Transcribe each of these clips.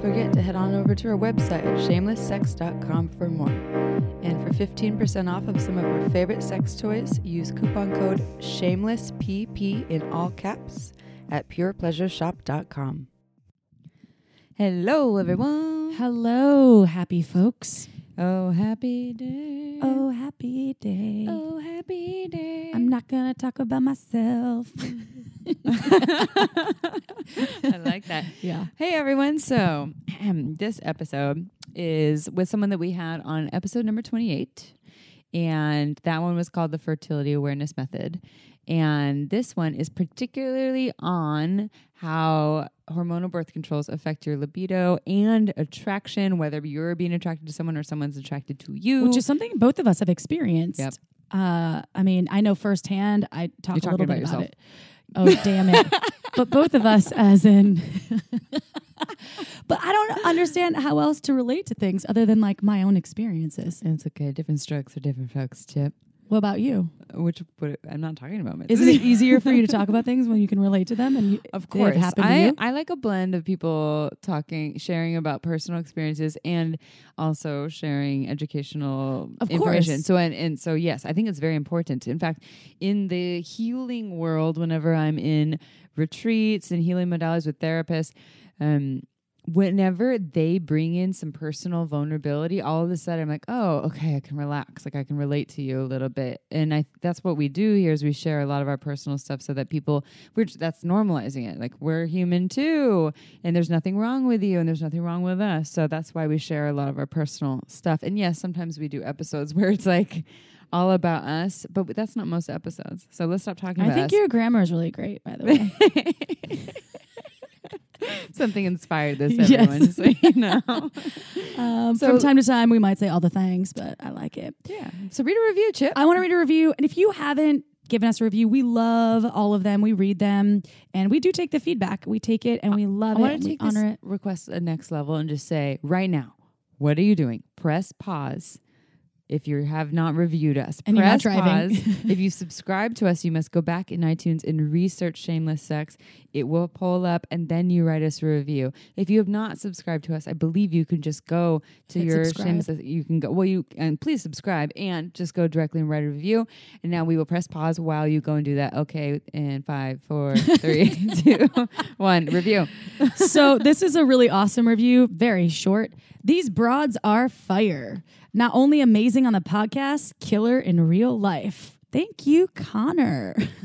Forget to head on over to our website shamelesssex.com for more. And for 15% off of some of our favorite sex toys, use coupon code SHAMELESSPP in all caps at purepleasureshop.com. Hello, everyone. Hello, happy folks. Oh, happy day. Oh, happy day. oh happy day. I'm not going to talk about myself. I like that. yeah. Hey everyone. So, this episode is with someone that we had on episode number 28. And that one was called the Fertility Awareness Method. And this one is particularly on how hormonal birth controls affect your libido and attraction, whether you're being attracted to someone or someone's attracted to you. Which is something both of us have experienced. Yep. Uh, I mean, I know firsthand. I talk a little talking bit about about it. Oh, damn it. but both of us, as in. but I don't understand how else to relate to things other than like my own experiences. it's okay. Different strokes for different folks, Chip. What about you? Which what, I'm not talking about myself. Isn't it easier for you to talk about things when you can relate to them and you, Of course. I, you? I like a blend of people talking, sharing about personal experiences and also sharing educational Of information. course. So and, and so yes, I think it's very important. In fact, in the healing world, whenever I'm in retreats and healing modalities with therapists, um, whenever they bring in some personal vulnerability, all of a sudden I'm like, oh, okay, I can relax. Like I can relate to you a little bit. And I that's what we do here is we share a lot of our personal stuff so that people we're that's normalizing it. Like we're human too, and there's nothing wrong with you, and there's nothing wrong with us. So that's why we share a lot of our personal stuff. And yes, sometimes we do episodes where it's like all about us, but that's not most episodes. So let's stop talking I think us. your grammar is really great, by the way. Something inspired this, Yes. everyone. just so you know. Um, So- from time to time, we might say all the things, but I like it. yeah. So read a review, Chip. I want to read a review. And if you haven't given us a review, we love all of them. We read them and we do take the feedback. We take it and we love I it. want to take honor it. request a next level and just say right now, what are you doing? Press pause. If you have not reviewed us, And press pause. if you subscribe to us, you must go back in iTunes and research Shameless Sex. It will pull up, and then you write us a review. If you have not subscribed to us, I believe you can just go to Hit your. Shameless. You can go well, you and please subscribe and just go directly and write a review. And now we will press pause while you go and do that. Okay, in five, four, three, two, one. Review. so this is a really awesome review, very short. These broads are fire. Not only amazing on the podcast, killer in real life. Thank you, Connor.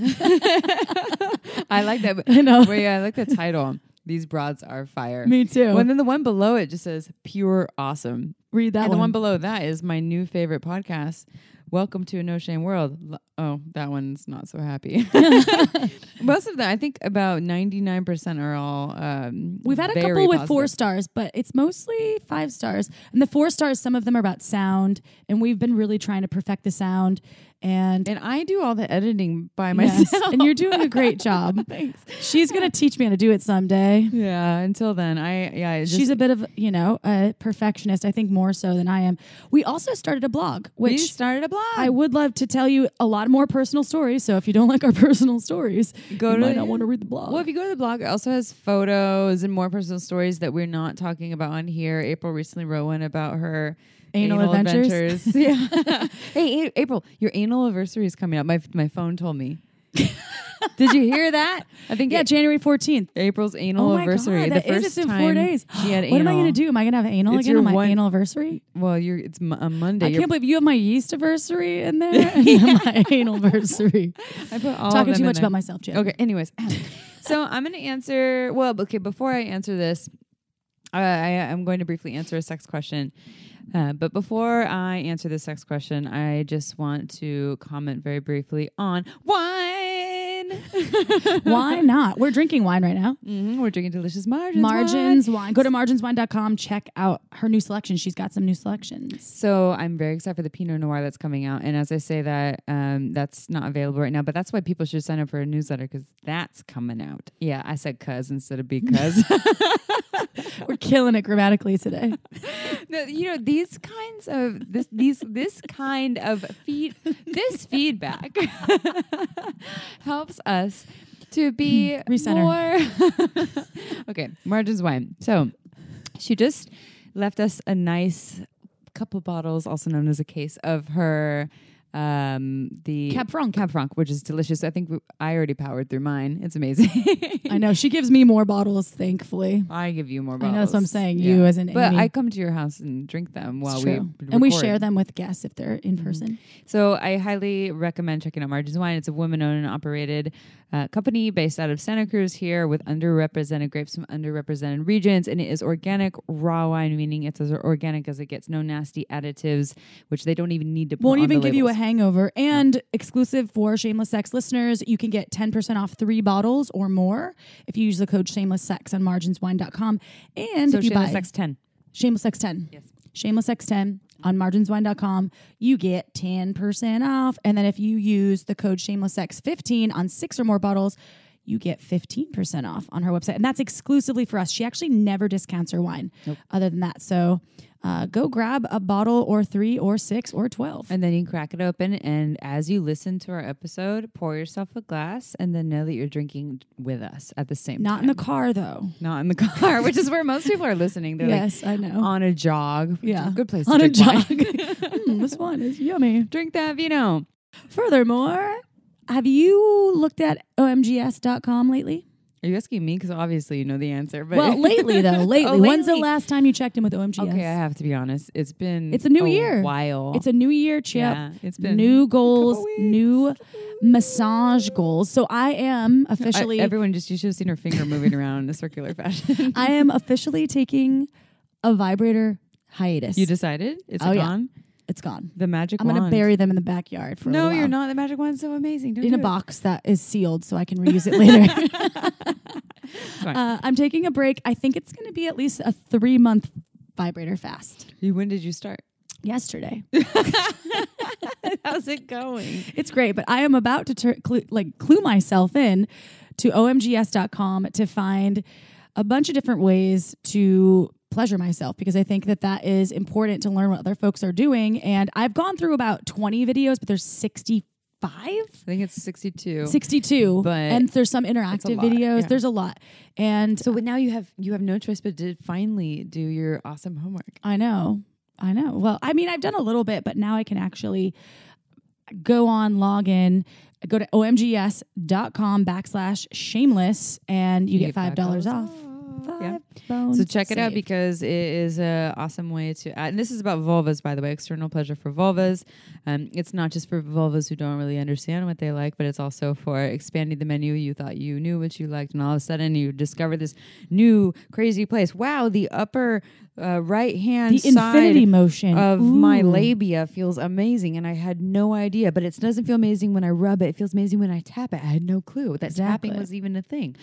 I like that. I know. Wait, I like the title. These broads are fire. Me too. Well, and then the one below it just says pure awesome. Read that and the one one. below that is my new favorite podcast. Welcome to a no shame world. Oh, that one's not so happy. Most of them, I think about 99% are all. Um, We've had a couple with four stars, but it's mostly five stars. And the four stars, some of them are about sound, and we've been really trying to perfect the sound. And And I do all the editing by yes, myself. and you're doing a great job. Thanks. She's gonna teach me how to do it someday. Yeah, until then, I, yeah. it's She's a bit of you know a perfectionist. I think more so than I am. We also started a blog, we which started a blog. I would love to tell you a lot more personal stories. So if you don't like our personal stories, Go you to- might not want to read the blog. Well, if you go to the blog, it also has photos and more personal stories that we're not talking about on here. April recently wrote one about her Anal adventures. adventures. yeah. hey, A- April, your anal anniversary is coming up. My my phone told me. Did you hear that? I think yeah, it- January fourteenth. April's oh anal Oh my anniversary. God, the that is- first it's in four days. She had anal. What am I going to do? Am I going to have anal It's again on my one- anal anniversary? Well, you're it's m- a Monday. I You're- can't believe you have my yeast anniversary in there and then my anal anniversary. I put all of Talking too much there. about myself, Jim. Okay. Anyways, so I'm going to answer. Well, okay. Before I answer this, uh, I, I'm going to briefly answer a sex question. Uh, but before I answer the sex question, I just want to comment very briefly on wine. Why not? We're drinking wine right now. hmm We're drinking delicious margins. Margins wine. Go to marginswine.com. Check out her new selection. She's got some new selections. So I'm very excited for the Pinot Noir that's coming out. And as I say that, um, that's not available right now, but that's why people should sign up for a newsletter because that's coming out. Yeah, I said cuz instead of because. We're killing it grammatically today. no, you know these kinds of this these this kind of feed this feedback helps us to be hmm, Recenter. more okay margins wine so she just left us a nice couple bottles also known as a case of her um the Cab Franc. cab franc which is delicious i think we, i already powered through mine it's amazing I know. She gives me more bottles, thankfully. I give you more bottles. I know that's what I'm saying. You as an But Amy. I come to your house and drink them while we record. and we share them with guests if they're in person. So I highly recommend checking out Margins Wine. It's a woman-owned and operated uh, company based out of Santa Cruz here with underrepresented grapes from underrepresented regions, and it is organic raw wine, meaning it's as organic as it gets. No nasty additives, which they don't even need to. Won't on even give you a labels. Hangover. And exclusive for Shameless Sex listeners, you can get 10% off three bottles or more if you use the code Shameless Sex on marginswine.com. And So if you Shameless buy Sex ten. Shameless Sex 10. Yes. Shameless Sex 10 on marginswine.com, you get 10% off. And then if you use the code Shameless Sex 15 on six or more bottles, you get 15% off on her website. And that's exclusively for us. She actually never discounts her wine other than that. So uh, go grab a bottle or three or six or 12. And then you crack it open, and as you listen to our episode, pour yourself a glass, and then know that you're drinking with us at the same Not time. Not in the car though. Not in the car, which is where most people are listening. They're yes, I know. on a jog. yeah. good place on to a drink jog. Mm, this one is yummy. drink that vino. Furthermore, have you looked at omgyes.com lately? Are you asking me? Because obviously you know the answer. But Well, lately though, oh, lately. Oh, When's the last time you checked in with OMGyes? Okay, I have to be honest. It's been It's a new year. while. It's a new year, Chip. yeah. It's been New goals, new massage goals. So I am I- officially everyone just you should have seen her finger moving around in a circular fashion. I am officially taking a vibrator hiatus. you decided it's Oh, yeah. It's gone. The magic. I'm wand. bury them in the backyard for a No, you're not. The magic wand's so amazing. Don't in a it. box that is sealed so I can reuse it later. uh, I'm taking a break. I think it's to be at least a three month vibrator fast. You- When did you start? Yesterday, How's it going? it's great, but I am about to tur- clu- like clue myself in to omgyes.com to find a bunch of different ways to pleasure myself because I think that that is important to learn what other folks are doing. And I've gone through about 20 videos, but there's 65. I think it's 62. 62 But and there's some interactive videos yeah. there's a lot and So now you have you have no choice but to finally do your awesome homework. I know. I know. Well, I mean, I've done a little bit, but now I can actually go on, log in, go to omgyes.com backslash shameless, and you, get $5, off. Yeah. Bones So check it out because it is a awesome way to add. And this is about vulvas, by the way, external pleasure for vulvas. Um, it's not just for vulvas who don't really understand what they like, but it's also for expanding the menu. You thought you knew what you liked, and all of a sudden you discover this new crazy place. Wow, the upper uh, right hand the side infinity motion of my labia feels amazing, and I had no idea. But it doesn't feel amazing when I rub it. It feels amazing when I tap it. I had no clue that tapping was even a thing.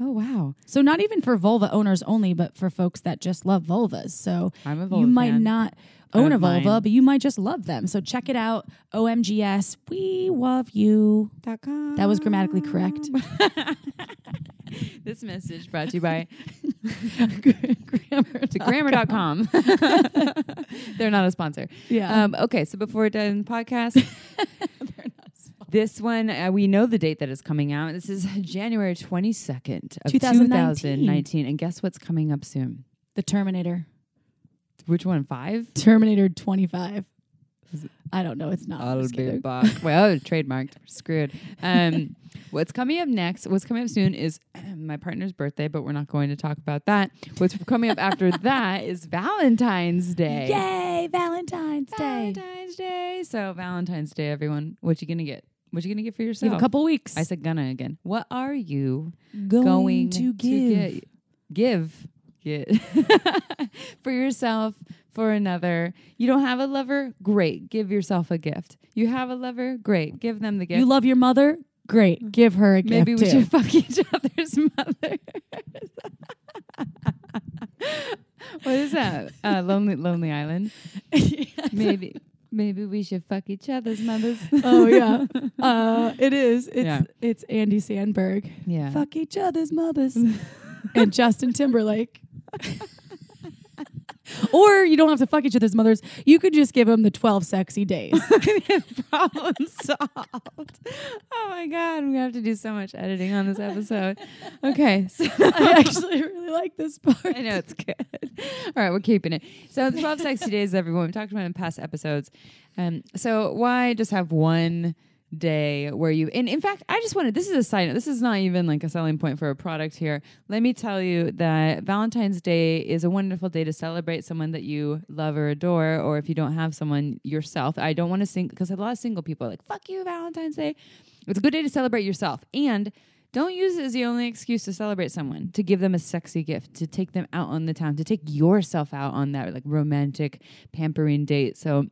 Oh wow, So not even for vulva owners only, but for folks that just love vulvas. So vulva you might fan. not own a vulva, mine. but you might just love them. So check it out. OMGyes. We love you. Dot com. That was grammatically correct. this message brought to you by Grammar. to grammar.com. They're not a sponsor. Yeah. Um, okay, so before we're done the podcast, this one, uh, we know the date that is coming out. This is January 22nd of 2019. 2019. And guess what's coming up soon? the Terminator. Which one? Five? Terminator 25. I don't know. It's not. I'll be back. well, trademarked. Screwed. Um, what's coming up next? What's coming up soon is my partner's birthday, but we're not going to talk about that. What's coming up after that is Valentine's Day. Yay, Valentine's Day. Valentine's Day. So Valentine's Day, everyone. What you gonna get? What are you gonna get for yourself? You have a couple weeks. I said gonna again. What are you going, going to give. get? Give. Get for yourself, for another. You don't have a lover? Great. Give yourself a gift. You have a lover? Great. Give them the gift. You love your mother? Great. Give her a Maybe gift Maybe we too. should fuck each other's mother. what is that? Uh, lonely Lonely Island. Maybe maybe we should fuck each other's mothers. oh yeah. Uh, it is. It's Yeah. it's Andy Samberg. Yeah. Fuck each other's mothers. and Justin Timberlake. Or you don't have to fuck each other's mothers. You could just give them the 12 sexy days. Problem solved. Oh my god, I'm gonna have to do so much editing on this episode. Okay, so I actually really like this part. I know it's good. All right, we're keeping it. So the 12 sexy days, everyone. We've talked about it in past episodes. Um, so why just have one day where you and in fact I just wanted this is a side note. This is not even like a selling point for a product here. Let me tell you that Valentine's Day is a wonderful day to celebrate someone that you love or adore, or if you don't have someone yourself. I don't want to sing because a lot of single people are like, fuck you, Valentine's Day. It's a good day to celebrate yourself. And don't use it as the only excuse to celebrate someone, to give them a sexy gift, to take them out on the town, to take yourself out on that like romantic, pampering date. So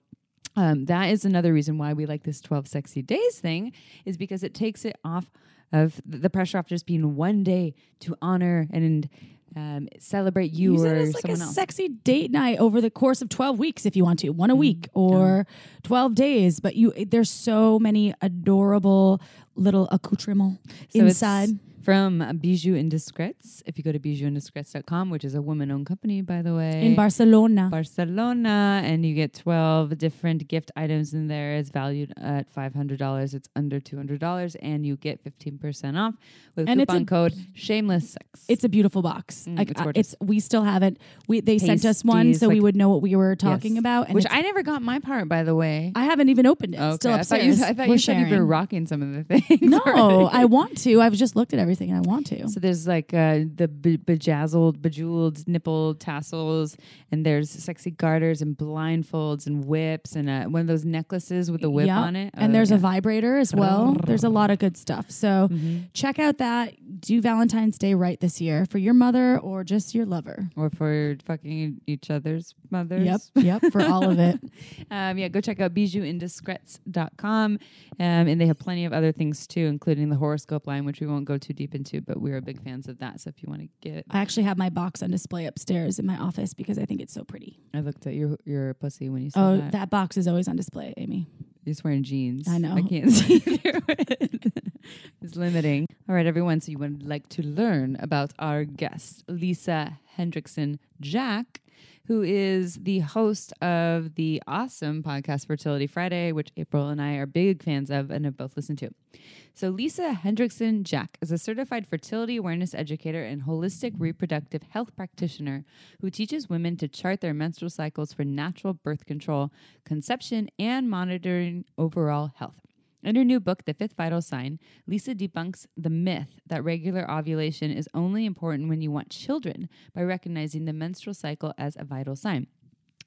um, that is another reason why we like this 12 sexy days thing, is because it takes it off of the pressure off just being one day to honor and um, celebrate you Use or it as like a else. sexy date night over the course of 12 weeks if you want to, one a week or 12 days. But you, there's so many adorable little accoutrements So inside. From Bijoux Indiscrets. If you go to bijouxindiscrets.com, which is a woman owned company, by the way. in Barcelona. Barcelona, and you get 12 different gift items in there. It's valued at $500. It's under $200, and you get 15% off with And coupon code shameless sex. It's a beautiful box. Mm, like it's uh, it's we still haven't. We they sent us one Pasties, so we would know what we were talking Yes. about. And which I never got my part, by the way. I haven't even opened it. okay. Still I thought you, upstairs. I thought you said you were rocking some of the things. No, already. I want to. I've just looked at everything and I want to. So there's like uh, the be- bejazzled, bejeweled nipple tassels, and there's sexy garters and blindfolds and whips, and uh, one of those necklaces with the whip Yeah. on it. and Oh, there's a vibrator as well. There's a lot of good stuff. So Mhm. check out that. Do Valentine's Day right this year for your mother or just your lover. or for fucking each other's mothers. Yep, yep, for all of it. Um, yeah, go check out bijouxindiscrets.com. Um, and they have plenty of other things too, including the horoscope line, which we won't go too deep into, but we're big fans of that. So if you want to get, I actually have my box on display upstairs in my office because I think it's so pretty. I looked at your your pussy when you said Oh, that. that box is always on display, Amy. You're just wearing jeans. I know. I can't see through it. it's limiting. All right, everyone. So you would like to learn about our guest, Lisa Hendrickson Jack, who is the host of the awesome podcast Fertility Friday, which April and I are big fans of and have both listened to. So, Lisa Hendrickson Jack is a certified fertility awareness educator and holistic reproductive health practitioner who teaches women to chart their menstrual cycles for natural birth control, conception, and monitoring overall health. In her new book, The Fifth Vital Sign, Lisa debunks the myth that regular ovulation is only important when you want children by recognizing the menstrual cycle as a vital sign.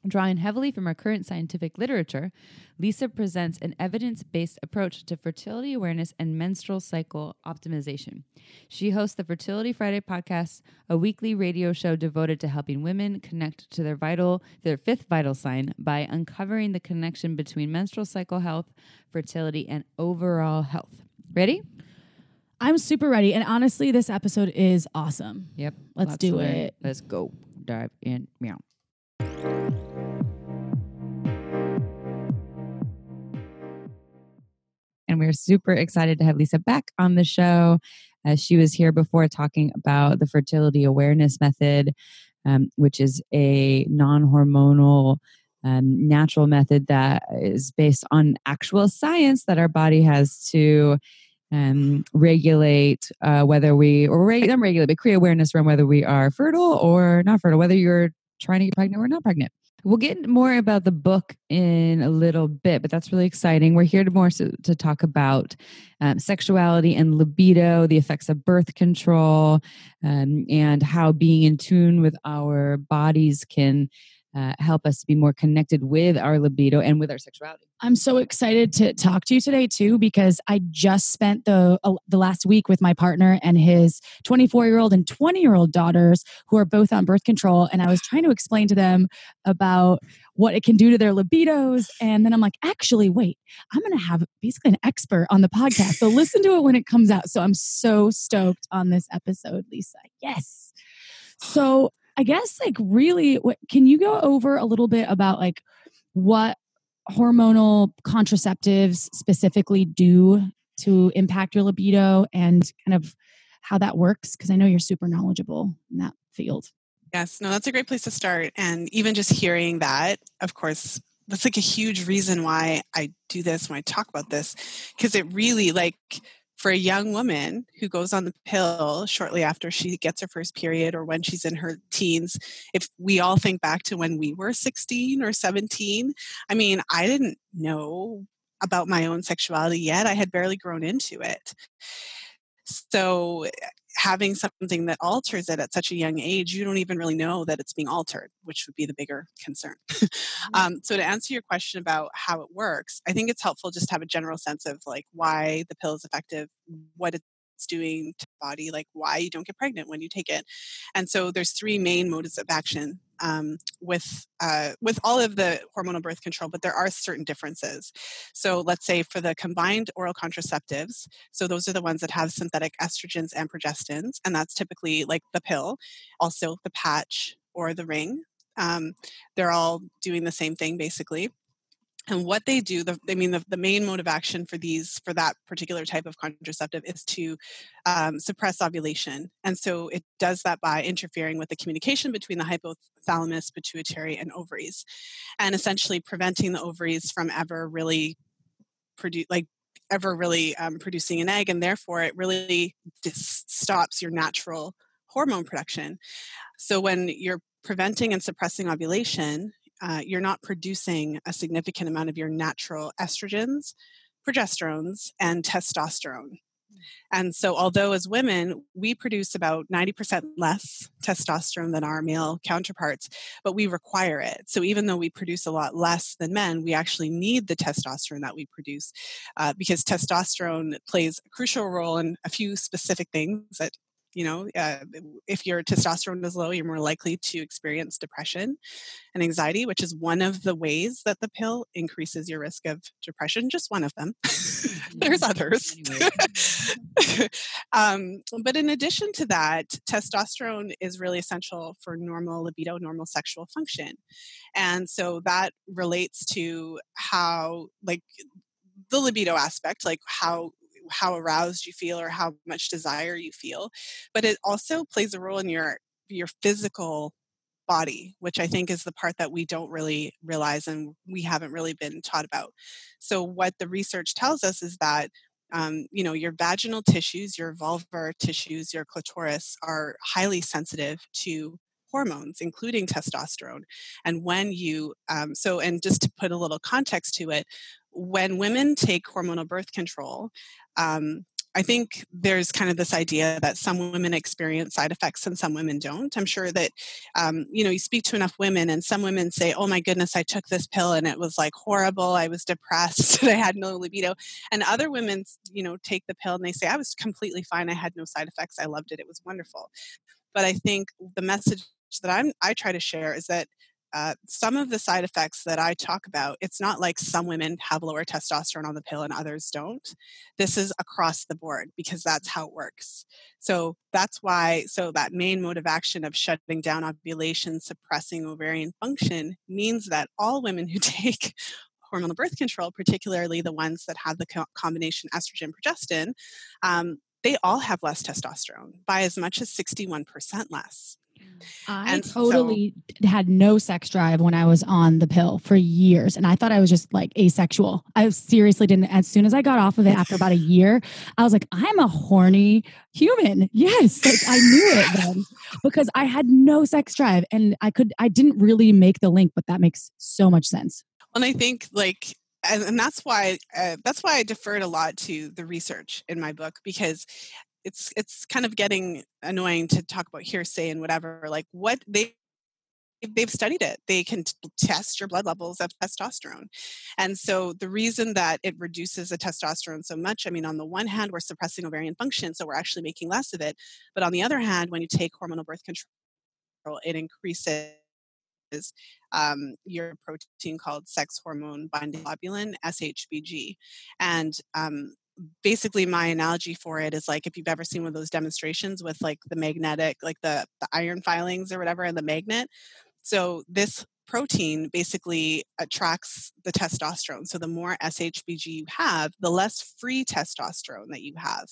Drawing heavily from our current scientific literature, Lisa presents an evidence based approach to fertility awareness and menstrual cycle optimization. She hosts the Fertility Friday podcast, a weekly radio show devoted to helping women connect to their vital, their fifth vital sign by uncovering the connection between menstrual cycle health, fertility, and overall health. Ready? I'm super ready. And honestly, this episode is awesome. Yep. Let's do it. Let's go. Dive in. Meow. And we're super excited to have Lisa back on the show. Uh, she was here before talking about the fertility awareness method, um, which is a non hormonal um, natural method that is based on actual science that our body has to um, regulate uh, whether we, or reg- not regulate, but create awareness around whether we are fertile or not fertile, whether you're trying to get pregnant or not pregnant. We'll get more about the book in a little bit, but that's really exciting. We're here to more so, to talk about um, sexuality and libido, the effects of birth control, um, and how being in tune with our bodies can uh, help us be more connected with our libido and with our sexuality. I'm so excited to talk to you today too because I just spent the uh, the last week with my partner and his 24 year old and 20 year old daughters who are both on birth control, and I was trying to explain to them about what it can do to their libidos, and then I'm like, actually, wait, I'm going to have basically an expert on the podcast, so listen to it when it comes out. So I'm so stoked on this episode, Lisa. Yes. So I guess like really, what, can you go over a little bit about like what hormonal contraceptives specifically do to impact your libido and kind of how that works? Because I know you're super knowledgeable in that field. Yes, no, that's a great place to start. And even just hearing that, of course, that's like a huge reason why I do this when I talk about this, because it really like for a young woman who goes on the pill shortly after she gets her first period or when she's in her teens, if we all think back to when we were 16 or 17, I mean, I didn't know about my own sexuality yet. I had barely grown into it. So having something that alters it at such a young age, you don't even really know that it's being altered, which would be the bigger concern. Mm-hmm. um, so, to answer your question about how it works, I think it's helpful just to have a general sense of like why the pill is effective, what it's doing to the body, like why you don't get pregnant when you take it. And so, there's three main modes of action um, with uh, with all of the hormonal birth control, but there are certain differences. So let's say for the combined oral contraceptives, so those are the ones that have synthetic estrogens and progestins, and that's typically like the pill, also the patch or the ring. Um, they're all doing the same thing basically and what they do the, i mean the, the main mode of action for these for that particular type of contraceptive is to um, suppress ovulation. And so it does that by interfering with the communication between the hypothalamus pituitary and ovaries and essentially preventing the ovaries from ever really produce like ever really um, producing an egg and therefore it really dis- stops your natural hormone production. So when you're preventing and suppressing ovulation uh, you're not producing a significant amount of your natural estrogens, progesterones, and testosterone. And so, although as women, we produce about 90% less testosterone than our male counterparts, but we require it. So, even though we produce a lot less than men, we actually need the testosterone that we produce uh, because testosterone plays a crucial role in a few specific things that you know uh, if your testosterone is low you're more likely to experience depression and anxiety which is one of the ways that the pill increases your risk of depression just one of them. There's others. Um, but in addition to that testosterone is really essential for normal libido normal sexual function. And so that relates to how like the libido aspect like how how aroused you feel or how much desire you feel but it also plays a role in your your physical body which i think is the part that we don't really realize and we haven't really been taught about. So what the research tells us is that um, you know your vaginal tissues your vulvar tissues your clitoris are highly sensitive to hormones including testosterone. And when you um, so and just to put a little context to it when women take hormonal birth control um, I think there's kind of this idea that some women experience side effects and some women don't. I'm sure that, um, you know, you speak to enough women and some women say, oh my goodness, I took this pill and it was like horrible. I was depressed. I had no libido. And other women, you know, take the pill and they say, I was completely fine. I had no side effects. I loved it. It was wonderful. But I think the message that I'm, I try to share is that uh, some of the side effects that I talk about, it's not like some women have lower testosterone on the pill and others don't. This is across the board because that's how it works. So that's why, so that main mode of action of shutting down ovulation, suppressing ovarian function means that all women who take hormonal birth control, particularly the ones that have the co- combination estrogen progestin, um, they all have less testosterone by as much as 61% less. I and totally so, had no sex drive when I was on the pill for years. And I thought I was just like asexual. I seriously didn't. As soon as I got off of it after about a year, I was like, I'm a horny human. Yes. Like I knew it then because I had no sex drive and I could, I didn't really make the link, but that makes so much sense. And I think like and, and, that's why uh, that's why I deferred a lot to the research in my book because it's it's kind of getting annoying to talk about hearsay and whatever like what they they've studied it. They can t- test your blood levels of testosterone. And so the reason that it reduces the testosterone so much, I mean, on the one hand, we're suppressing ovarian function, so we're actually making less of it. But on the other hand, when you take hormonal birth control, it increases um, your protein called sex hormone binding globulin, SHBG. And um, basically my analogy for it is like if you've ever seen one of those demonstrations with like the magnetic like the, the iron filings or whatever and the magnet so this protein basically attracts the testosterone. So the more SHBG you have, the less free testosterone that you have.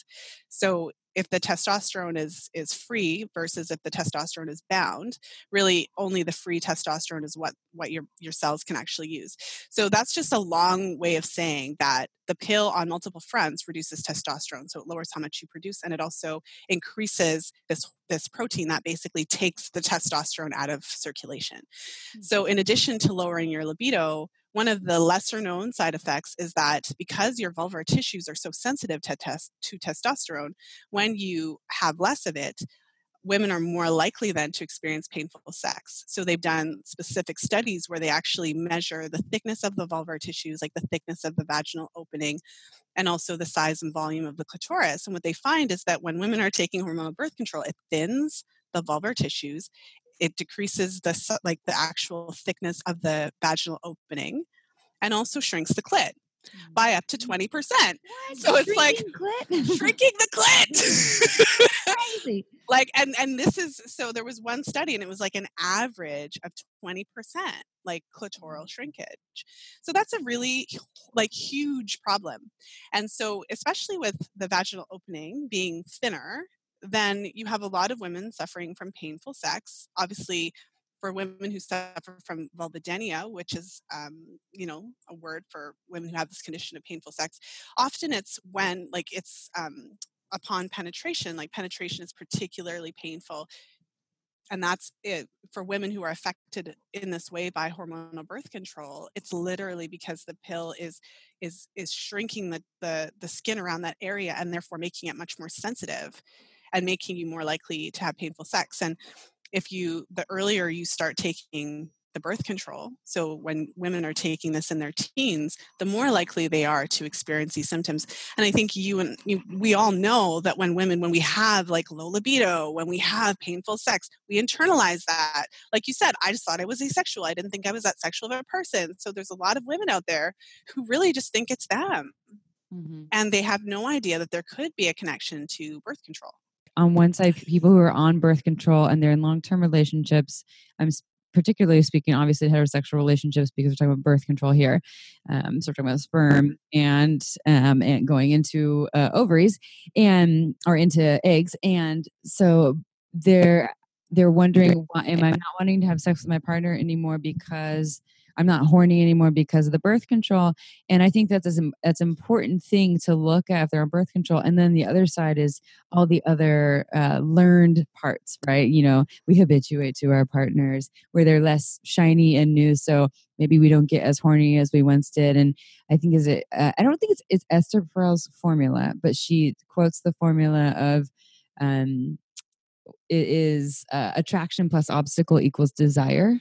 So if the testosterone is is free versus if the testosterone is bound really only the free testosterone is what what your your cells can actually use. So that's just a long way of saying that the pill on multiple fronts reduces testosterone so it lowers how much you produce and it also increases this this protein that basically takes the testosterone out of circulation. Mm. So in addition to lowering your libido one of the lesser known side effects is that because your vulvar tissues are so sensitive to, to testosterone, when you have less of it, women are more likely then to experience painful sex. So they've done specific studies where they actually measure the thickness of the vulvar tissues, like the thickness of the vaginal opening, and also the size and volume of the clitoris. And what they find is that when women are taking hormonal birth control, it thins the vulvar tissues it decreases the like the actual thickness of the vaginal opening and also shrinks the clit mm. by up to 20%. What? So it's like clit? shrinking the clit. Crazy. like and and this is so there was one study and it was like an average of 20% like clitoral mm. shrinkage. So that's a really like huge problem. And so especially with the vaginal opening being thinner then you have a lot of women suffering from painful sex. Obviously, for women who suffer from vulvodynia, which is, um, you know, a word for women who have this condition of painful sex, often it's when, like, it's um, upon penetration, like, penetration is particularly painful. And that's it for women who are affected in this way by hormonal birth control. It's literally because the pill is is is shrinking the the, the skin around that area and therefore making it much more sensitive and making you more likely to have painful sex. And if you, the earlier you start taking the birth control, so when women are taking this in their teens, the more likely they are to experience these symptoms. And I think you and you, we all know that when women, when we have like low libido, when we have painful sex, we internalize that. Like you said, I just thought I was asexual. I didn't think I was that sexual of a person. So there's a lot of women out there who really just think it's them. Mm-hmm. And they have no idea that there could be a connection to birth control on one side people who are on birth control and they're in long-term relationships i'm particularly speaking obviously heterosexual relationships because we're talking about birth control here um, so we're talking about sperm and um, and going into uh, ovaries and or into eggs and so they're they're wondering why am i not wanting to have sex with my partner anymore because I'm not horny anymore because of the birth control. And I think that's that's an important thing to look at if they're on birth control. And then the other side is all the other uh, learned parts, right? You know, we habituate to our partners where they're less shiny and new. So maybe we don't get as horny as we once did. And I think is it, uh, I don't think it's, it's Esther Perel's formula, but she quotes the formula of, um, it is uh, attraction plus obstacle equals desire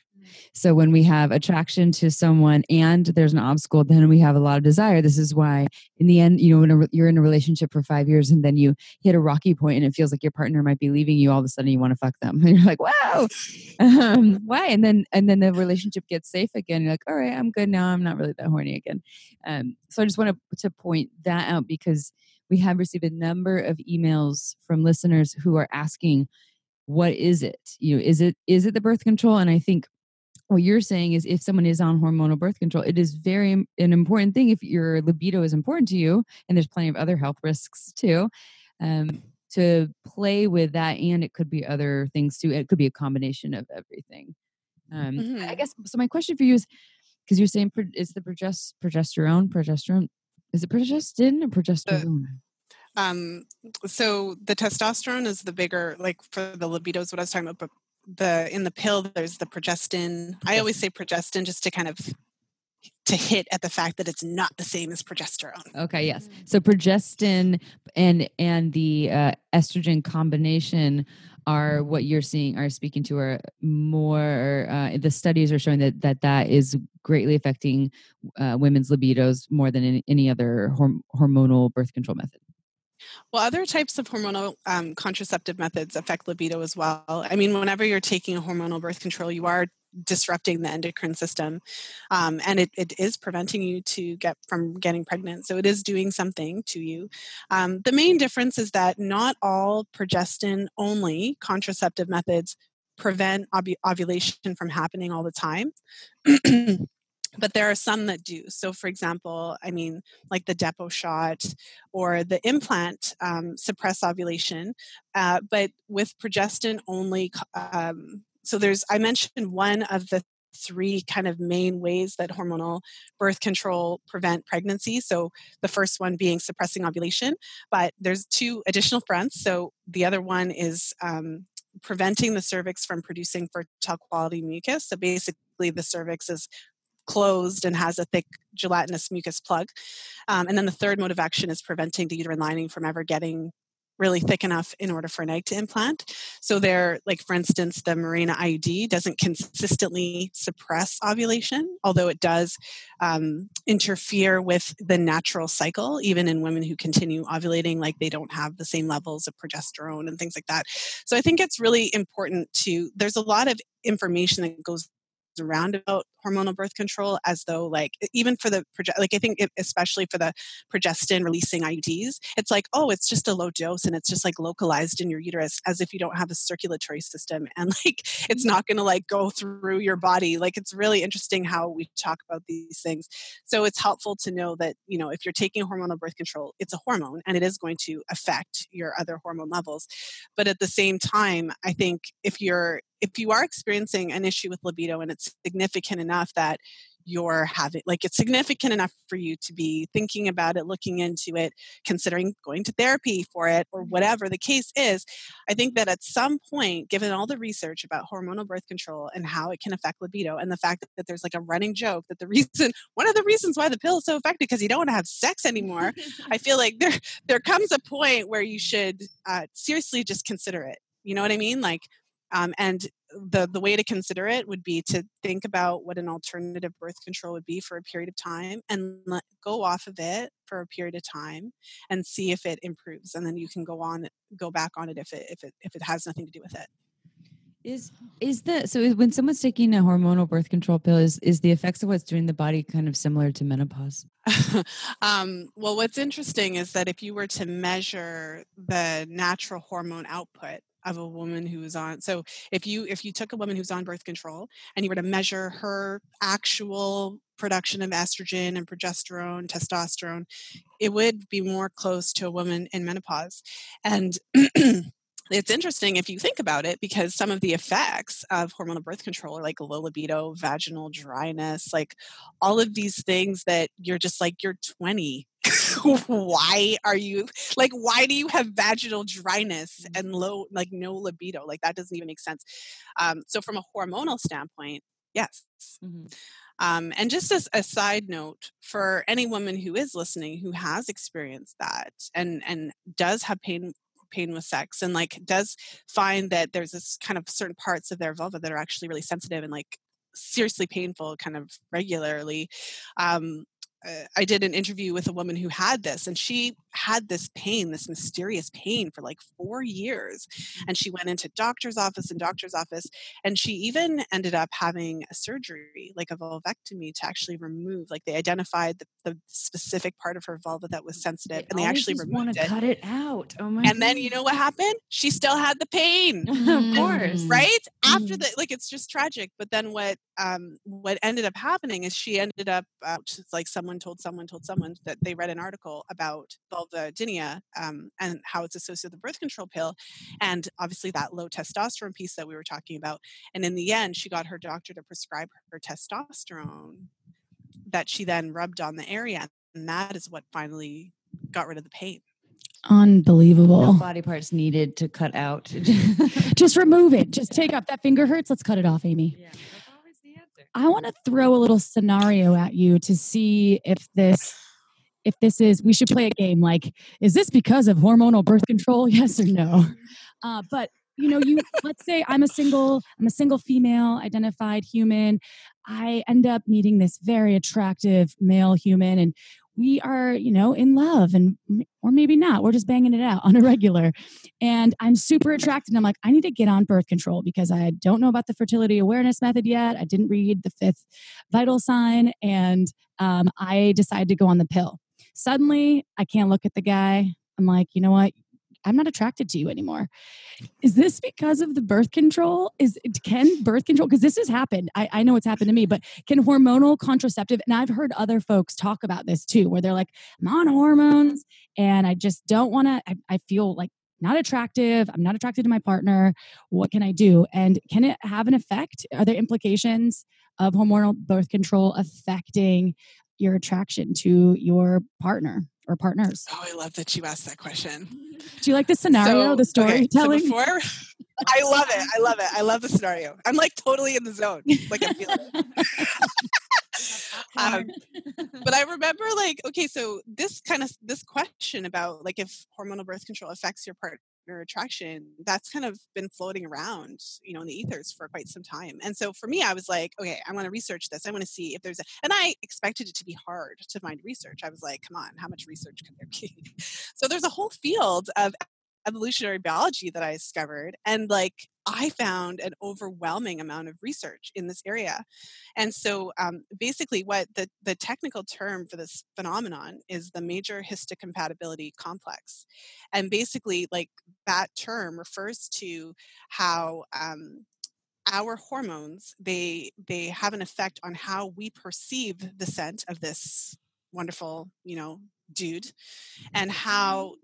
so when we have attraction to someone and there's an obstacle, then we have a lot of desire. This is why, in the end, you know, when you're in a relationship for five years and then you hit a rocky point and it feels like your partner might be leaving you, all of a sudden you want to fuck them, and you're like, wow, um, why? And then and then the relationship gets safe again. You're like, all right, I'm good now. I'm not really that horny again. Um, so I just want to to point that out because we have received a number of emails from listeners who are asking what is it you know is it is it the birth control and i think what you're saying is if someone is on hormonal birth control it is very an important thing if your libido is important to you and there's plenty of other health risks too um, to play with that and it could be other things too it could be a combination of everything um, mm-hmm. i guess so my question for you is because you're saying is the progest- progesterone progesterone is it progestin or progesterone uh, um, so the testosterone is the bigger like for the libido is what i was talking about but the in the pill there's the progestin. I always say progestin just to kind of to hit at the fact that it's not the same as progesterone. Okay, yes. So progestin and and the uh, estrogen combination are what you're seeing are speaking to are more uh, the studies are showing that that that is greatly affecting uh, women's libidos more than any, any other horm- hormonal birth control method well, other types of hormonal um, contraceptive methods affect libido as well. I mean, whenever you're taking a hormonal birth control, you are disrupting the endocrine system um, and it, it is preventing you to get from getting pregnant so it is doing something to you um, the main difference is that not all progestin only contraceptive methods prevent ov- ovulation from happening all the time but there are some that do. So, for example, I mean, like the Depo shot or the implant um, suppress ovulation, uh, but with progestin only um, so there's i mentioned one of the three kind of main ways that hormonal birth control prevent pregnancy. So the first one being suppressing ovulation but there's two additional fronts. So the other one is um, preventing the cervix from producing fertile quality mucus. So basically the cervix is closed and has a thick gelatinous mucus plug. Um, and then the third mode of action is preventing the uterine lining from ever getting really thick enough in order for an egg to implant. So there, like for instance, the Mirena IUD doesn't consistently suppress ovulation, although it does um, interfere with the natural cycle, even in women who continue ovulating, like they don't have the same levels of progesterone and things like that. So I think it's really important to, there's a lot of information that goes around about hormonal birth control as though like even for the like i think it, especially for the progestin releasing iuds it's like oh it's just a low dose and it's just like localized in your uterus as if you don't have a circulatory system. And like it's mm-hmm. not going to like go through your body. Like it's really interesting how we talk about these things. So it's helpful to know that you know if you're taking hormonal birth control it's a hormone and it is going to affect your other hormone levels. But at the same time i think if you're if you are experiencing an issue with libido and it's significant enough that you're having like it's significant enough for you to be thinking about it looking into it considering going to therapy for it or mm-hmm. whatever the case is. I think that at some point given all the research about hormonal birth control and how it can affect libido and the fact that there's like a running joke that the reason one of the reasons why the pill is so effective because you don't want to have sex anymore i feel like there there comes a point where you should uh, seriously just consider it. You know what i mean? Like um, and the, the way to consider it would be to think about what an alternative birth control would be for a period of time and let, go off of it for a period of time and see if it improves and then you can go on go back on it if it if it if it has nothing to do with it. Is is the so when someone's taking a hormonal birth control pill is is the effects of what's doing the body kind of similar to menopause? Um, well what's interesting is that if you were to measure the natural hormone output of a woman who is on so if you if you took a woman who's on birth control and you were to measure her actual production of estrogen and progesterone testosterone it would be more close to a woman in menopause. And it's interesting if you think about it because some of the effects of hormonal birth control are like low libido, vaginal dryness, like all of these things that you're just like, you're 20 why are you like why do you have vaginal dryness mm-hmm. and low like no libido like that doesn't even make sense um, so from a hormonal standpoint yes mm-hmm. um, and just as a side note for any woman who is listening who has experienced that and and does have pain pain with sex and like does find that there's this kind of certain parts of their vulva that are actually really sensitive and like seriously painful kind of regularly um, I did an interview with a woman who had this, and she had this pain, this mysterious pain for like four years. Mm. And she went into doctor's office and doctor's office, and she even ended up having a surgery, like a vulvectomy, to actually remove. Like they identified the, the specific part of her vulva that was sensitive, they and they actually removed it. Cut it out. Oh my! And God. then you know what happened? She still had the pain. of course, right after that, like, it's just tragic. But then what? Um, what ended up happening is she ended up uh, like someone someone told someone told someone that they read an article about vulvodynia um, and how it's associated with the birth control pill, and obviously that low testosterone piece that we were talking about. And in the end, she got her doctor to prescribe her testosterone that she then rubbed on the area, and that is what finally got rid of the pain. Unbelievable. No body parts needed to cut out. Just remove it. Just take off that finger hurts. Let's cut it off, Amy. Yeah. I want to throw a little scenario at you to see if this if this is we should play a game like is this because of hormonal birth control? Yes or no? Uh, but you know you let's say i'm a single i'm a single female identified human. I end up meeting this very attractive male human and we are you know in love and or maybe not we're just banging it out on a regular. And i'm super attracted i'm like i need to get on birth control because i don't know about the fertility awareness method yet. I didn't read the fifth vital sign and um, i decided to go on the pill. Suddenly i can't look at the guy. I'm like you know what I'm not attracted to you anymore. Is this because of the birth control? Is can birth control because this has happened. I, I know it's happened to me, but can hormonal contraceptive and I've heard other folks talk about this too, where they're like, I'm on hormones and I just don't want to. I, I feel like not attractive. I'm not attracted to my partner. What can I do? And can it have an effect? Are there implications of hormonal birth control affecting your attraction to your partner or partners? Oh, I love that you asked that question. Do you like the scenario, so, the storytelling? Okay, so before, I love it. I love it. I love the scenario. I'm like totally in the zone. Like I'm feeling um, but I remember like, okay, so this kind of this question about like if hormonal birth control affects your partner attraction that's kind of been floating around you know in the ethers for quite some time. And so for me i was like okay i want to research this. I want to see if there's a and i expected it to be hard to find research. I was like come on how much research can there be? So there's a whole field of evolutionary biology that I discovered. And like, I found an overwhelming amount of research in this area. And so um, basically, what the, the technical term for this phenomenon is the major histocompatibility complex. And basically, like, that term refers to how. Um, our hormones they they have an effect on how we perceive the scent of this wonderful you know dude and how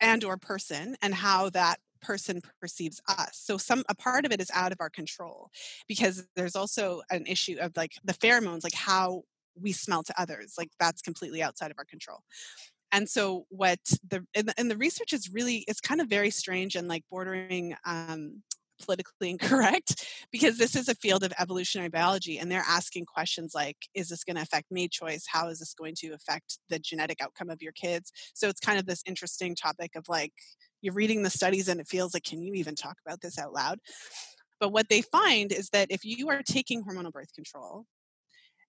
and or person and how that person perceives us. So some a part of it is out of our control because there's also an issue of like the pheromones like how we smell to others like that's completely outside of our control. And so what the and, the the research is really it's kind of very strange and like bordering um politically incorrect because this is a field of evolutionary biology and they're asking questions like is this going to affect mate choice? How is this going to affect the genetic outcome of your kids? So it's kind of this interesting topic of like you're reading the studies and it feels like can you even talk about this out loud? But what they find is that if you are taking hormonal birth control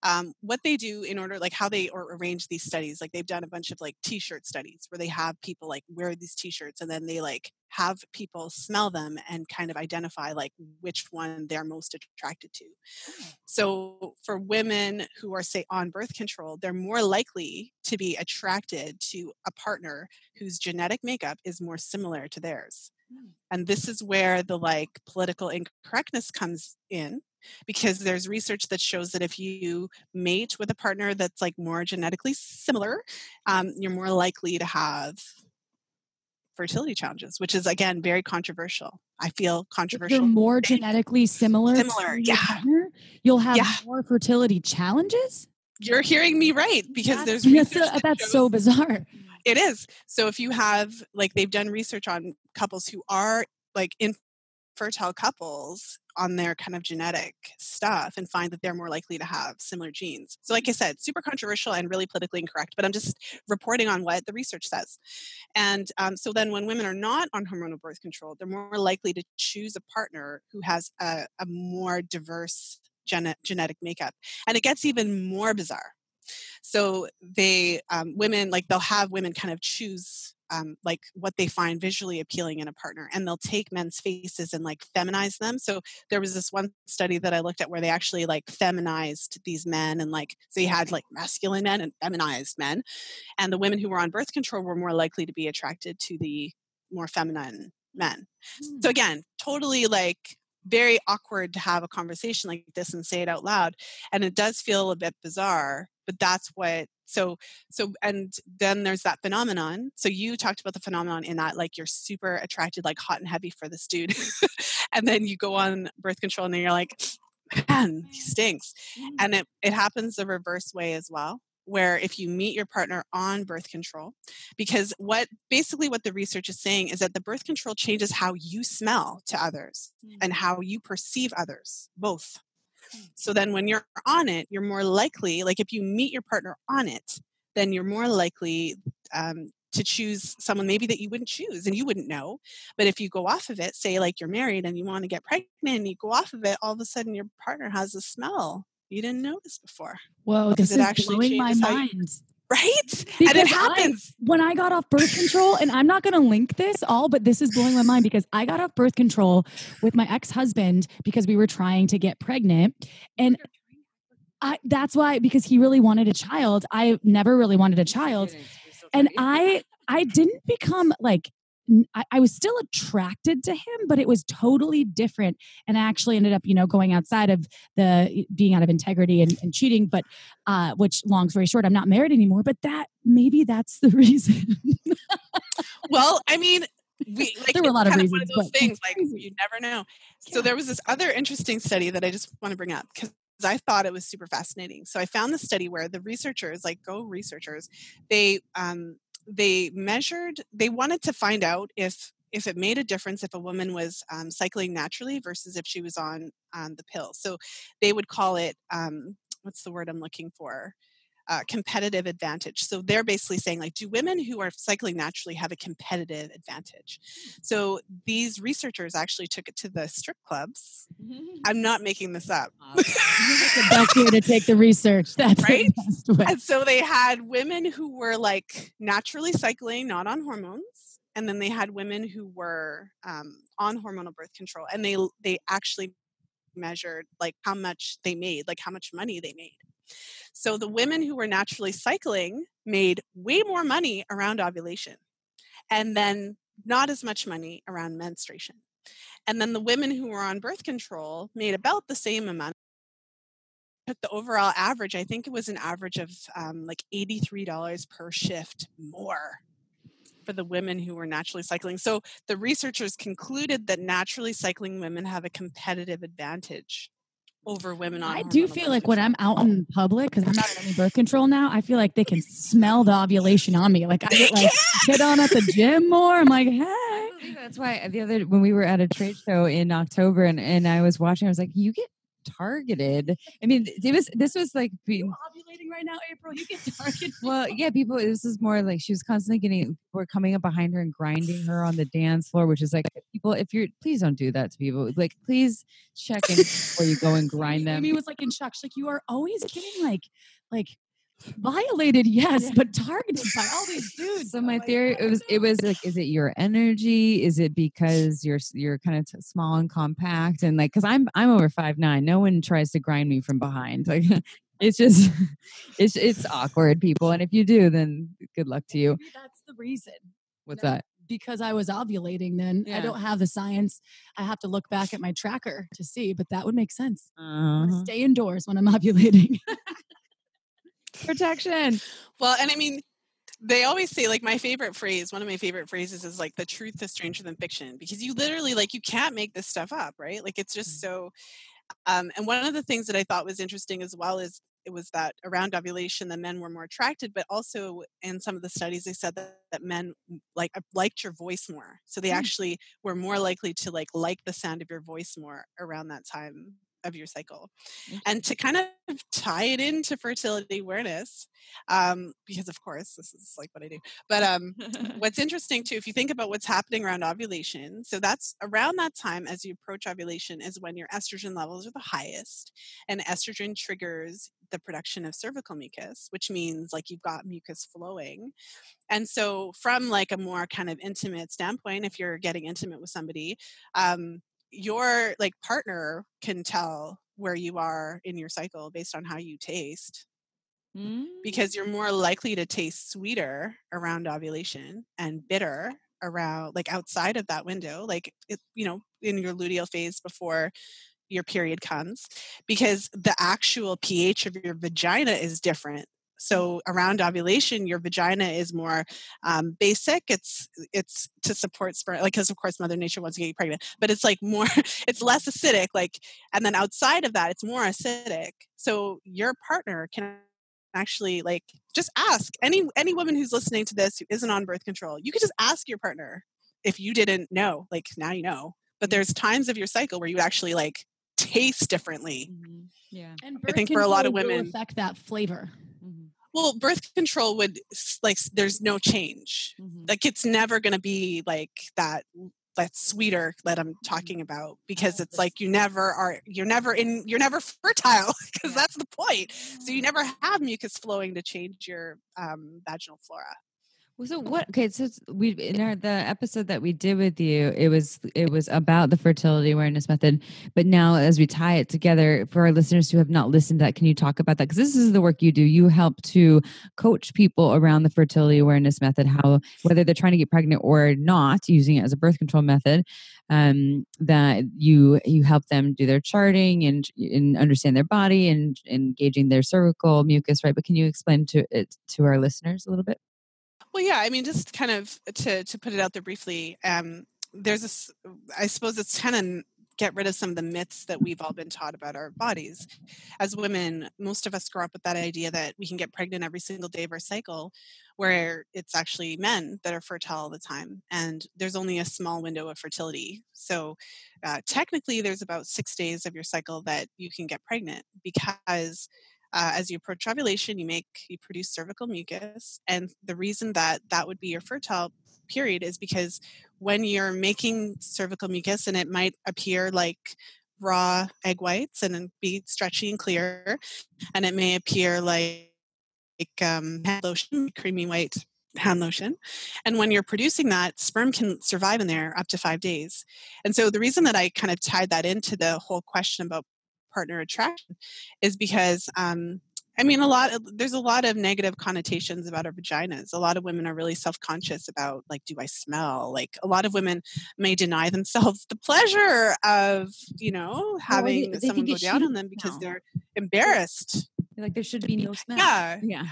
um, what they do in order like how they or arrange these studies like they've done a bunch of like t-shirt studies where they have people like wear these t-shirts and then they like have people smell them and kind of identify like which one they're most attracted to oh. so for women who are say on birth control they're more likely to be attracted to a partner whose genetic makeup is more similar to theirs hmm. and this is where the like political incorrectness comes in because there's research that shows that if you mate with a partner that's like more genetically similar, um, you're more likely to have fertility challenges, which is again very controversial. I feel controversial. If you're more genetically similar, similar, yeah. Partner, you'll have yeah. more fertility challenges. You're hearing me right because that's, there's that's, a, that's so bizarre. It is. So if you have like they've done research on couples who are like infertile couples on their kind of genetic stuff and find that they're more likely to have similar genes. So, like I said, super controversial and really politically incorrect, but I'm just reporting on what the research says. And um, so, then when women are not on hormonal birth control, they're more likely to choose a partner who has a, a more diverse gen- genetic makeup. And it gets even more bizarre. So, they, um, women, like they'll have women kind of choose um, like what they find visually appealing in a partner and they'll take men's faces and like feminize them so there was this one study that i looked at where they actually like feminized these men and like so you had like masculine men and feminized men and the women who were on birth control were more likely to be attracted to the more feminine men mm. so again totally like very awkward to have a conversation like this and say it out loud and it does feel a bit bizarre but that's what so so and then there's that phenomenon so you talked about the phenomenon in that like you're super attracted like hot and heavy for this dude and then you go on birth control and then you're like man he stinks mm-hmm. and it, it happens the reverse way as well where if you meet your partner on birth control because what basically what the research is saying is that the birth control changes how you smell to others and mm. how you perceive others both So then when you're on it, you're more likely, like if you meet your partner on it, then you're more likely um, to choose someone maybe that you wouldn't choose and you wouldn't know. But if you go off of it, say like you're married and you want to get pregnant and you go off of it, all of a sudden your partner has a smell you didn't notice before. Whoa, this is blowing my mind. You, right? Because and it happens. I, when I got off birth control, and I'm not going to link this all, but this is blowing my mind because I got off birth control with my ex husband because we were trying to get pregnant. And I, that's why, because he really wanted a child. I never really wanted a child. And I, I didn't become like I, I, was still attracted to him, but it was totally different. And I actually ended up, you know, going outside of the being out of integrity and, and cheating. But uh, which, long story short, I'm not married anymore. But that maybe that's the reason. well, I mean, we like there were a lot of reasons. One of those things, like you never know. Yeah. So there was this other interesting study that I just want to bring up because I thought it was super fascinating. So I found the study where the researchers, like Go researchers, they um, they measured they wanted to find out if if it made a difference if a woman was um, cycling naturally versus if she was on on the pill. So they would call it um, what's the word i'm looking for uh, competitive advantage. So they're basically saying, like, do women who are cycling naturally have a competitive advantage? So these researchers actually took it to the strip clubs. I'm not making this up. the best way to take the research. That's right. And so they had women who were like naturally cycling, not on hormones and then they had women who were um, on hormonal birth control and they they actually measured like how much they made like how much money they made so the women who were naturally cycling made way more money around ovulation and then not as much money around menstruation. And then the women who were on birth control made about the same amount. Took the overall average, I think it was an average of um, like $83 per shift more for the women who were naturally cycling. So the researchers concluded that naturally cycling women have a competitive advantage over women on I do feel like when I'm out in public, because I'm not on any birth control now, I feel like they can smell the ovulation on me. Like I get like get on at the gym more. I'm like, hey. That's why uh, the other when we were at a trade show in October and, and I was watching, I was like, you get targeted. I mean, it was this was like being ovulating right now, April. You get targeted. well, yeah, people. This is more like she was constantly getting. We're coming up behind her and grinding her on the dance floor, which is like people. If you're, please don't do that to people. Like, please check in before you go and grind them. I Amy was like in shock. She's like, you are always getting like, like violated yes yeah. but targeted by all these dudes so my oh theory it was it was like is it your energy is it because you're you're kind of t- small and compact and like because i'm i'm over five nine no one tries to grind me from behind like it's just it's it's awkward people and if you do then good luck to you Maybe that's the reason what's that because I was ovulating then. Yeah. I don't have the science. I have to look back at my tracker to see, but that would make sense. Uh-huh. Stay indoors when I'm ovulating protection. Well, and I mean, they always say like my favorite phrase one of my favorite phrases is like the truth is stranger than fiction because you literally like you can't make this stuff up right like it's just mm. so um, and one of the things that i thought was interesting as well is it was that around ovulation the men were more attracted but also in some of the studies they said that, that men like liked your voice more so they mm. actually were more likely to like like the sound of your voice more around that time of your cycle. And to kind of tie it into fertility awareness, um, because of course this is like what I do. But um, what's interesting too, if you think about what's happening around ovulation, so that's around that time as you approach ovulation is when your estrogen levels are the highest, and estrogen triggers the production of cervical mucus, which means like you've got mucus flowing. And so, from like a more kind of intimate standpoint, if you're getting intimate with somebody, um, your like partner can tell where you are in your cycle based on how you taste mm. because you're more likely to taste sweeter around ovulation and bitter around like outside of that window like it, you know in your luteal phase before your period comes because the actual pH of your vagina is different so around ovulation, your vagina is more um, basic. It's it's to support sperm, like because of course Mother Nature wants to get you pregnant, but it's like more, it's less acidic. Like, and then outside of that, it's more acidic. So your partner can actually like just ask any any woman who's listening to this who isn't on birth control. You could just ask your partner if you didn't know. Like now you know. But there's times of your cycle where you actually like taste differently. Mm-hmm. Yeah. And I think for a lot of birth control will women- affect that flavor. Mm-hmm. Well, birth control would like there's no change. Mm-hmm. Like it's never going to be like that that sweeter that I'm talking about because it's like you never are you're never in you're never fertile because that's the point. So you never have mucus flowing to change your um, vaginal flora. So what? Okay, so we in our the episode that we did with you, it was it was about the fertility awareness method. But now, as we tie it together for our listeners who have not listened to that, can you talk about that? Because this is the work you do. You help to coach people around the fertility awareness method, how whether they're trying to get pregnant or not, using it as a birth control method. Um, that you you help them do their charting and and understand their body and engaging their cervical mucus, right? But can you explain to it to our listeners a little bit? Well, yeah, I mean, just kind of to to put it out there briefly. Um, there's this. I suppose it's kind of get rid of some of the myths that we've all been taught about our bodies. As women, most of us grow up with that idea that we can get pregnant every single day of our cycle, where it's actually men that are fertile all the time, and there's only a small window of fertility. So, uh, technically, there's about six days of your cycle that you can get pregnant because uh, as you approach ovulation, you make you produce cervical mucus, and the reason that that would be your fertile period is because when you're making cervical mucus, and it might appear like raw egg whites and be stretchy and clear, and it may appear like, like um, hand lotion, creamy white hand lotion. And when you're producing that, sperm can survive in there up to five days. And so the reason that I kind of tied that into the whole question about partner attraction is because um, I mean a lot of, there's a lot of negative connotations about our vaginas. A lot of women are really self-conscious about like do I smell? Like a lot of women may deny themselves the pleasure of, you know, having they someone think go down on them because smell. they're embarrassed. Like there should be no smell. Yeah. Yeah.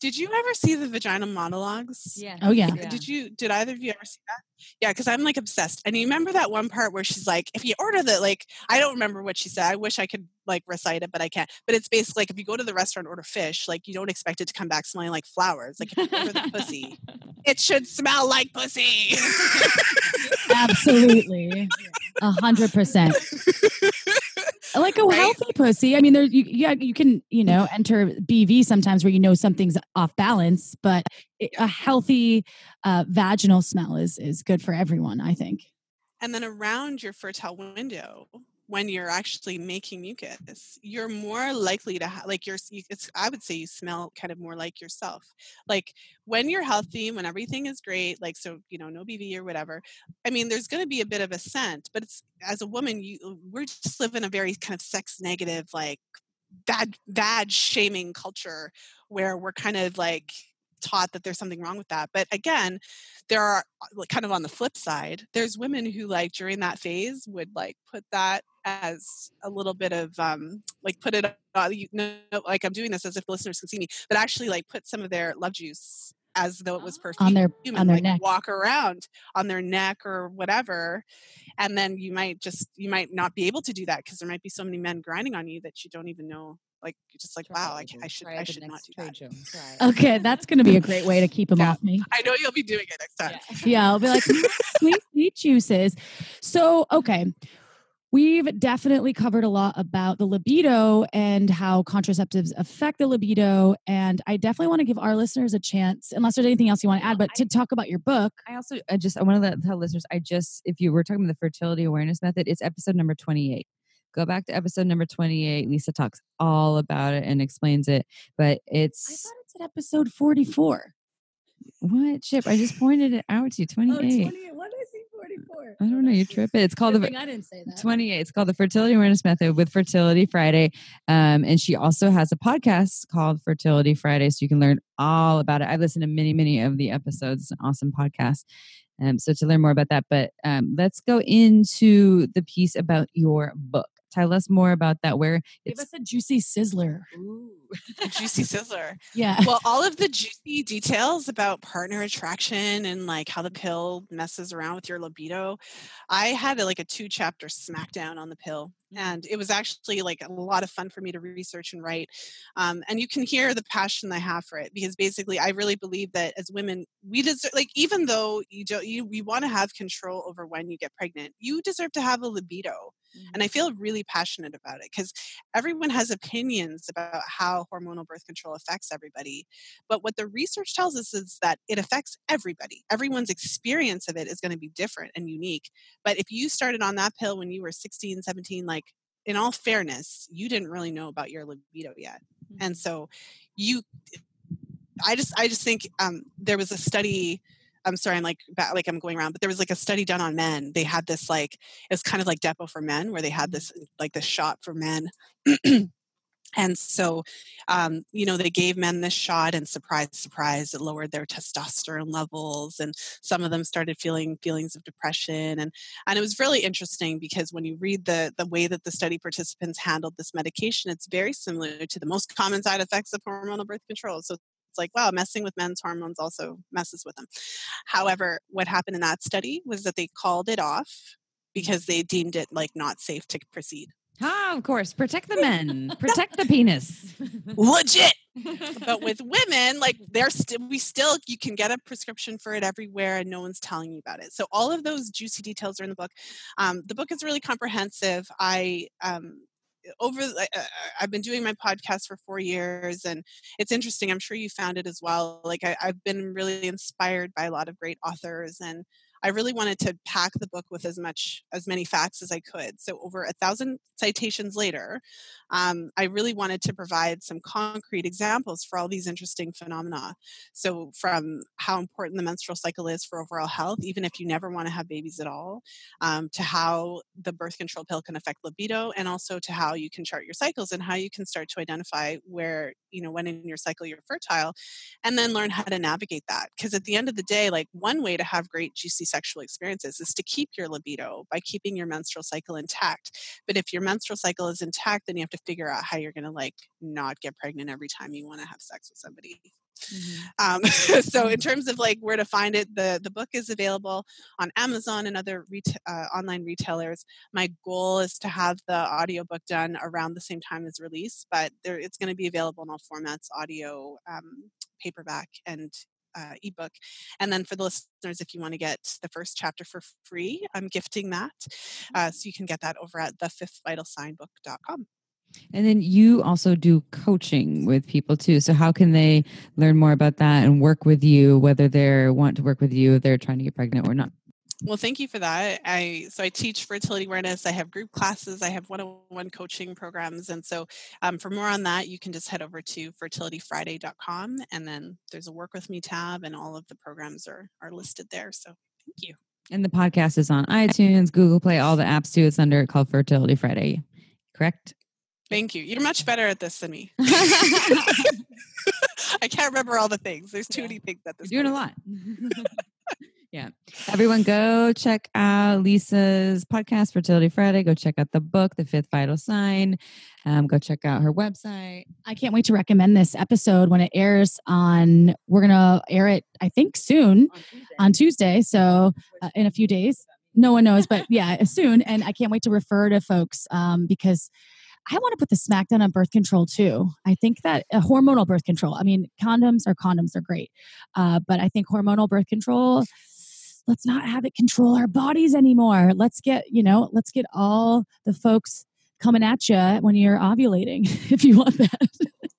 Did you ever see the vagina monologues? Oh, yeah. Oh, yeah. Did you did either of you ever see that? Yeah, because I'm like obsessed. And you remember that one part where she's like, if you order the like I don't remember what she said. I wish I could like recite it, but I can't. But it's basically like if you go to the restaurant and order fish, like you don't expect it to come back smelling like flowers. Like if you order the pussy, it should smell like pussy. Absolutely. A hundred percent. Like a Right? healthy pussy. I mean, there you yeah, you can, you know, enter BV sometimes where you know something's off balance, but a healthy uh, vaginal smell is is good for everyone, I think. and then around your fertile window when you're actually making mucus you're more likely to have like you're it's i would say you smell kind of more like yourself. Like when you're healthy when everything is great like so you know no bv or whatever i mean there's going to be a bit of a scent but it's as a woman you uh, we're just live in a very kind of sex negative like bad bad shaming culture where we're kind of like taught that there's something wrong with that but again there are like kind of on the flip side there's women who like during that phase would like put that as a little bit of um like put it uh, you know like i'm doing this as if the listeners can see me but actually like put some of their love juice as though it was perfume On their and on their like neck. walk around on their neck or whatever and then you might just you might not be able to do that because there might be so many men grinding on you that you don't even know like just like wow i, I should i should not do that Okay, that's gonna be a great way to keep them Yeah. off me. i know you'll be doing it next time Yeah, I'll be like, "Mm, sweet, sweet juices. So, okay. We've definitely covered a lot about the libido and how contraceptives affect the libido. And I definitely want to give our listeners a chance, unless there's anything else you want to add, but to talk about your book. I also I just I want to tell listeners I just if you were talking about the fertility awareness method, it's episode number 28. Go back to episode number 28. Lisa talks all about it and explains it, but I it's thought it's at episode 44. what chip? I just pointed it out to you. 28. What did I see 44? I don't know, you're tripping. It's called the I didn't say that. 28. It's called the Fertility Awareness Method with Fertility Friday. Um, and she also has a podcast called Fertility Friday. So you can learn all about it. I've listened to many, many of the episodes. It's an awesome podcast. Um, so to learn more about that, but um, let's go into the piece about your book. Tell us more about that. Where Give it's us a juicy sizzler. A juicy sizzler Yeah. well all of the juicy details about partner attraction and like how the pill messes around with your libido i had a, like a two chapter smackdown on the pill and it was actually like a lot of fun for me to research and write um, and you can hear the passion i have for it because basically i really believe that as women we deserve like even though you don't you we want to have control over when you get pregnant you deserve to have a libido And I feel really passionate about it because everyone has opinions about how hormonal birth control affects everybody. But what the research tells us is that it affects everybody. Everyone's experience of it is going to be different and unique. But if you started on that pill when you were 16, 17, like in all fairness, you didn't really know about your libido yet. And mm-hmm. so you I just I just think um, there was a study I'm sorry, I'm like like I'm going around, but there was like a study done on men. They had this like it's kind of like Depo for men, where they had mm-hmm. this like this shot for men. and so, um, you know, they gave men this shot, and surprise, surprise, it lowered their testosterone levels, and some of them started feeling feelings of depression, and and it was really interesting because when you read the the way that the study participants handled this medication, it's very similar to the most common side effects of hormonal birth control. So it's like, wow, messing with men's hormones also messes with them. However, what happened in that study was that they called it off because they deemed it like not safe to proceed. Ah, of course. Protect the men. Protect the penis. Legit. but with women, like they're still we still you can get a prescription for it everywhere and no one's telling you about it. So all of those juicy details are in the book. Um, the book is really comprehensive. I um, over uh, i've been doing my podcast for four years and it's interesting i'm sure you found it as well like I, have been really inspired by a lot of great authors and I really wanted to pack the book with as much as many facts as I could. So over a thousand citations later, um, I really wanted to provide some concrete examples for all these interesting phenomena. So from how important the menstrual cycle is for overall health, even if you never want to have babies at all, um, to how the birth control pill can affect libido, and also to how you can chart your cycles and how you can start to identify where you know when in your cycle you're fertile, and then learn how to navigate that. Because at the end of the day, like one way to have great juicy sexual experiences is to keep your libido by keeping your menstrual cycle intact. But if your menstrual cycle is intact, then you have to figure out how you're going to like not get pregnant every time you want to have sex with somebody. Mm-hmm. Um, so in terms of like where to find it, the the book is available on Amazon and other reta- uh, online retailers. My goal is to have the audiobook done around the same time as release, but there, it's going to be available in all formats: audio, um, paperback, and uh, ebook. And then for the listeners, if you want to get the first chapter for free, I'm gifting that. Uh, so you can get that over at thefifthvitalsignbook.com. And then you also do coaching with people too. So how can they learn more about that and work with you, whether they want to work with you, if they're trying to get pregnant or not? Well, thank you for that. I so I teach fertility awareness. I have group classes. I have one-on-one coaching programs, and so um, for more on that, you can just head over to fertilityfriday.com, and then there's a work with me tab, and all of the programs are are listed there. So thank you. And the podcast is on iTunes, Google Play, all the apps too. It's under called Fertility Friday. Correct. Thank you. You're much better at this than me. I can't remember all the things. There's too yeah. many things at this. You're doing a lot. Yeah. Everyone go check out Lisa's podcast, Fertility Friday. Go check out the book, The Fifth Vital Sign. Um, go check out her website. I can't wait to recommend this episode when it airs on, we're going to air it, I think, soon on Tuesday. On Tuesday so uh, in a few days. No one knows, but yeah, soon. And I can't wait to refer to folks um, because I want to put the smackdown on birth control too. I think that uh, hormonal birth control, I mean, condoms are condoms are great. Uh, but I think hormonal birth control, let's not have it control our bodies anymore. Let's get, you know, let's get all the folks coming at you when you're ovulating if you want that.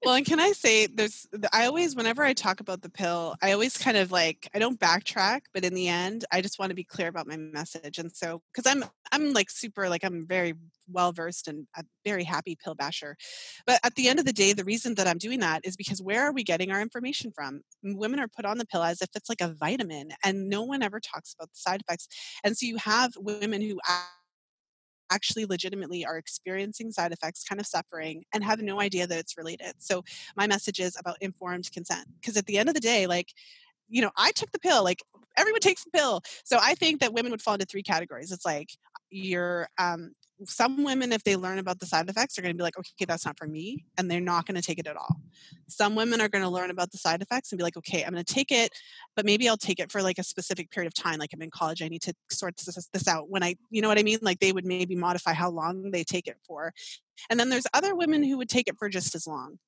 well, and can I say there's I always whenever I talk about the pill, I always kind of like I don't backtrack, but in the end, I just want to be clear about my message. And so cuz I'm I'm like super like I'm very well versed and a very happy pill basher. But at the end of the day, the reason that I'm doing that is because where are we getting our information from? Women are put on the pill as if it's like a vitamin and no one ever talks about the side effects. And so you have women who actually legitimately are experiencing side effects, kind of suffering, and have no idea that it's related. So my message is about informed consent. Because at the end of the day, like, you know, I took the pill, like everyone takes the pill. So I think that women would fall into three categories. It's like you're um, some women, if they learn about the side effects, are going to be like, okay, that's not for me. And they're not going to take it at all. Some women are going to learn about the side effects and be like, okay, I'm going to take it, but maybe I'll take it for like a specific period of time. Like I'm in college, I need to sort this, this out. When I, you know what I mean? Like they would maybe modify how long they take it for. And then there's other women who would take it for just as long.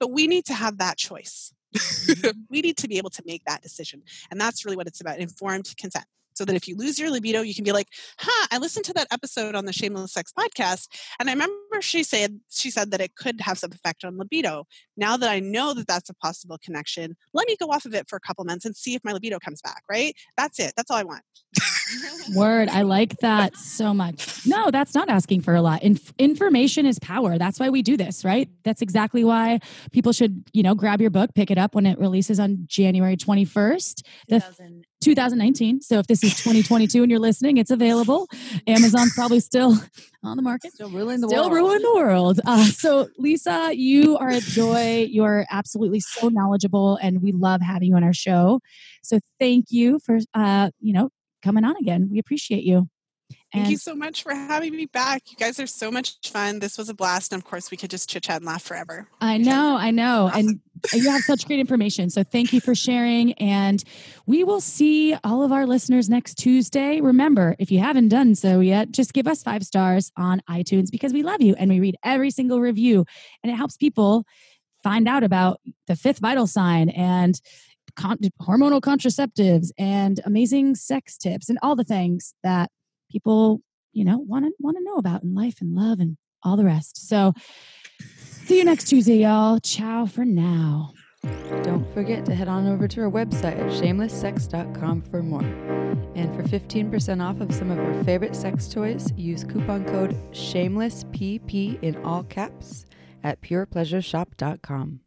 But we need to have that choice. We need to be able to make that decision. And that's really what it's about informed consent. So that if you lose your libido, you can be like, huh, I listened to that episode on the Shameless Sex podcast. And I remember she said, she said that it could have some effect on libido. Now that I know that that's a possible connection, let me go off of it for a couple months and see if my libido comes back, right? That's it. That's all I want. Word. I like that so much. No, that's not asking for a lot. Inf- information is power. That's why we do this, right? That's exactly why people should, you know, grab your book, pick it up when it releases on January 21st, the 2019. So if this is 2022 and you're listening, it's available. Amazon's probably still on the market. Still ruling the Still world. ruling the world. Uh, so, Lisa, you are a joy. You're absolutely so knowledgeable, and we love having you on our show. So, thank you for, uh, you know, coming on again. We appreciate you. Thank And- you so much for having me back. You guys are so much fun. This was a blast. And of course, we could just chit chat and laugh forever. I know, I know. Awesome. And you have such great information. So thank you for sharing. And we will see all of our listeners next Tuesday. Remember, if you haven't done so yet, just give us five stars on iTunes because we love you and we read every single review. And it helps people find out about the fifth vital sign and con- hormonal contraceptives and amazing sex tips and all the things that people, you know, want to want to know about in life and love and all the rest. So See you next Tuesday, y'all. Ciao for now. Don't forget to head on over to our website at shamelesssex.com for more. And for 15% off of some of our favorite sex toys, use coupon code SHAMELESSPP in all caps at purepleasureshop.com.